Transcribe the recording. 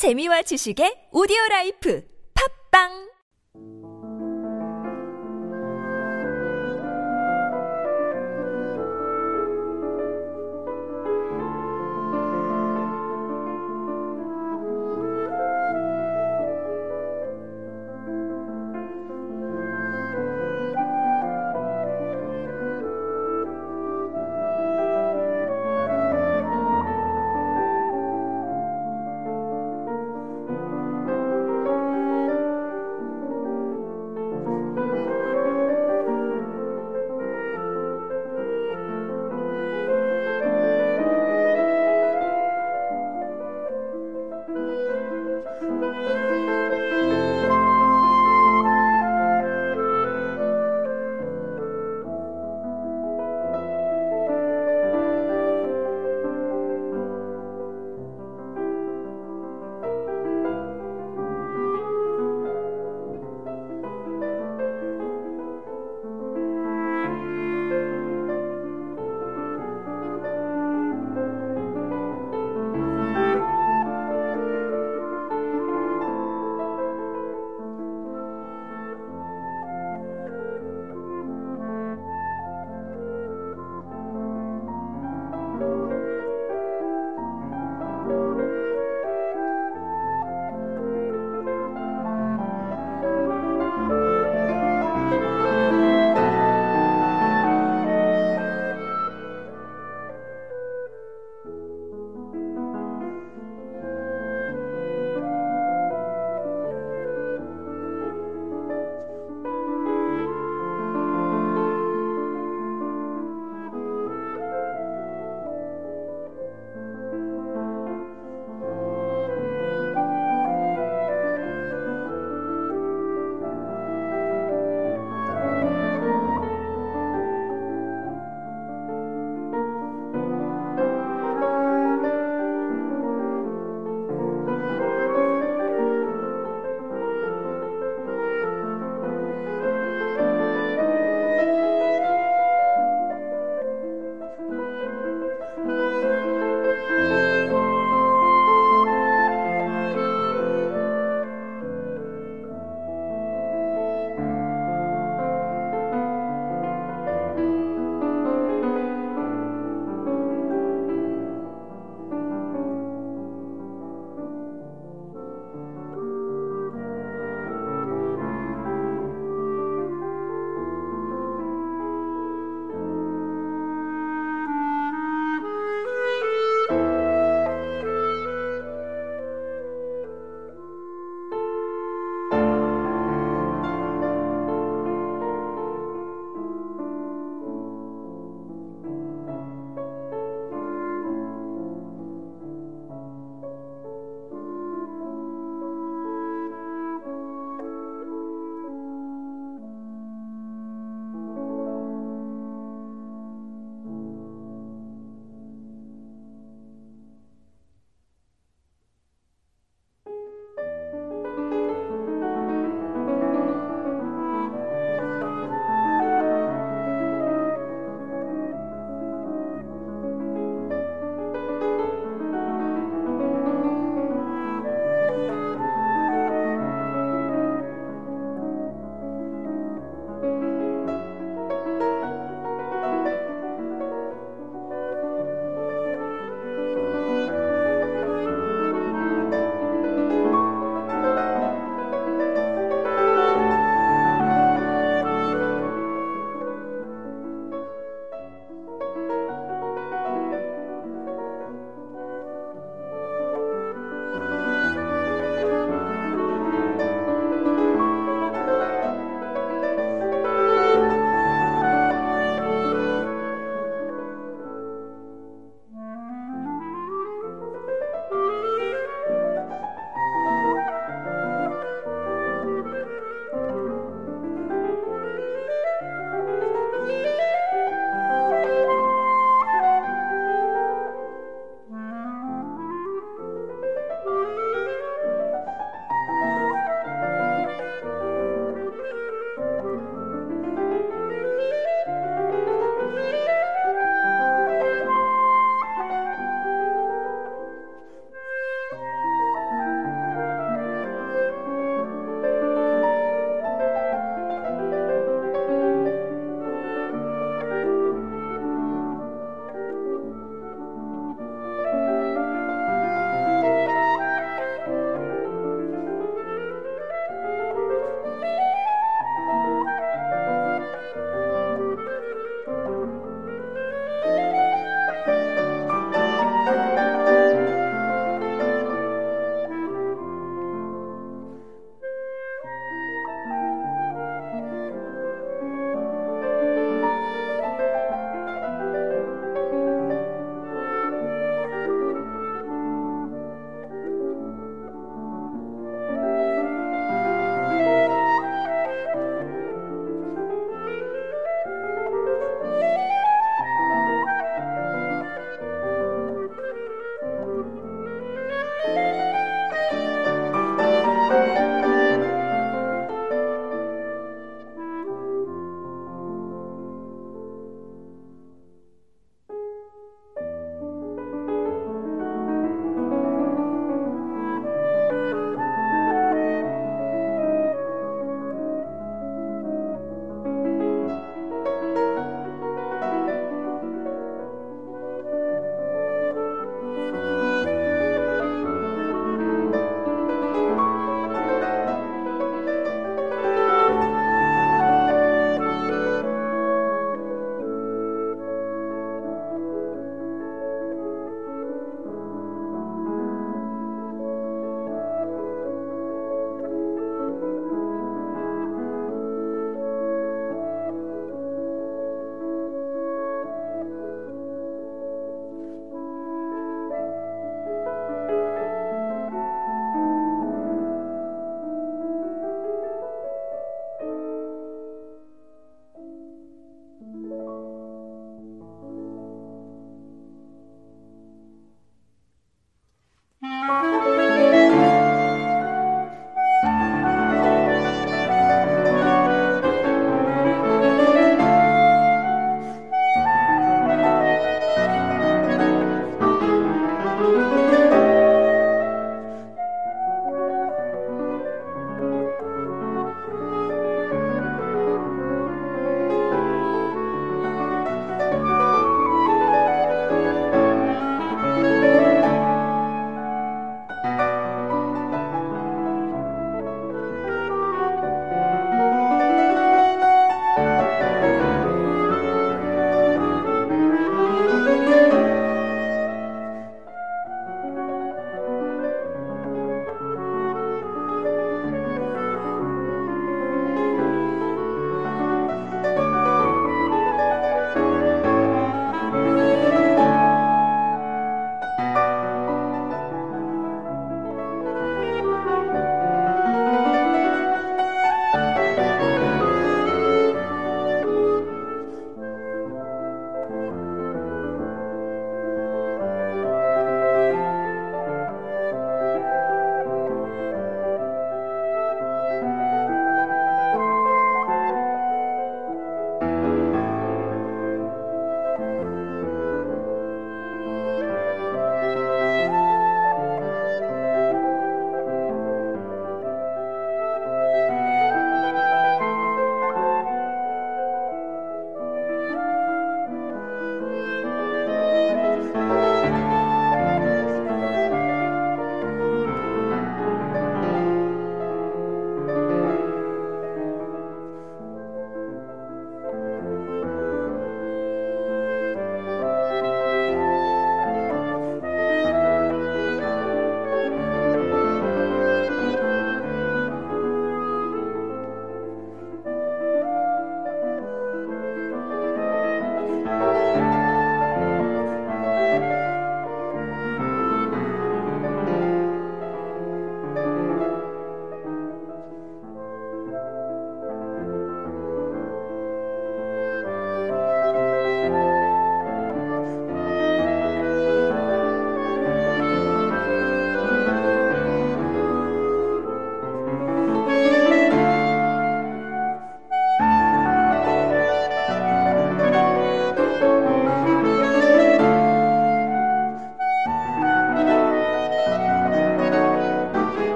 재미와 지식의 오디오 라이프. 팝빵!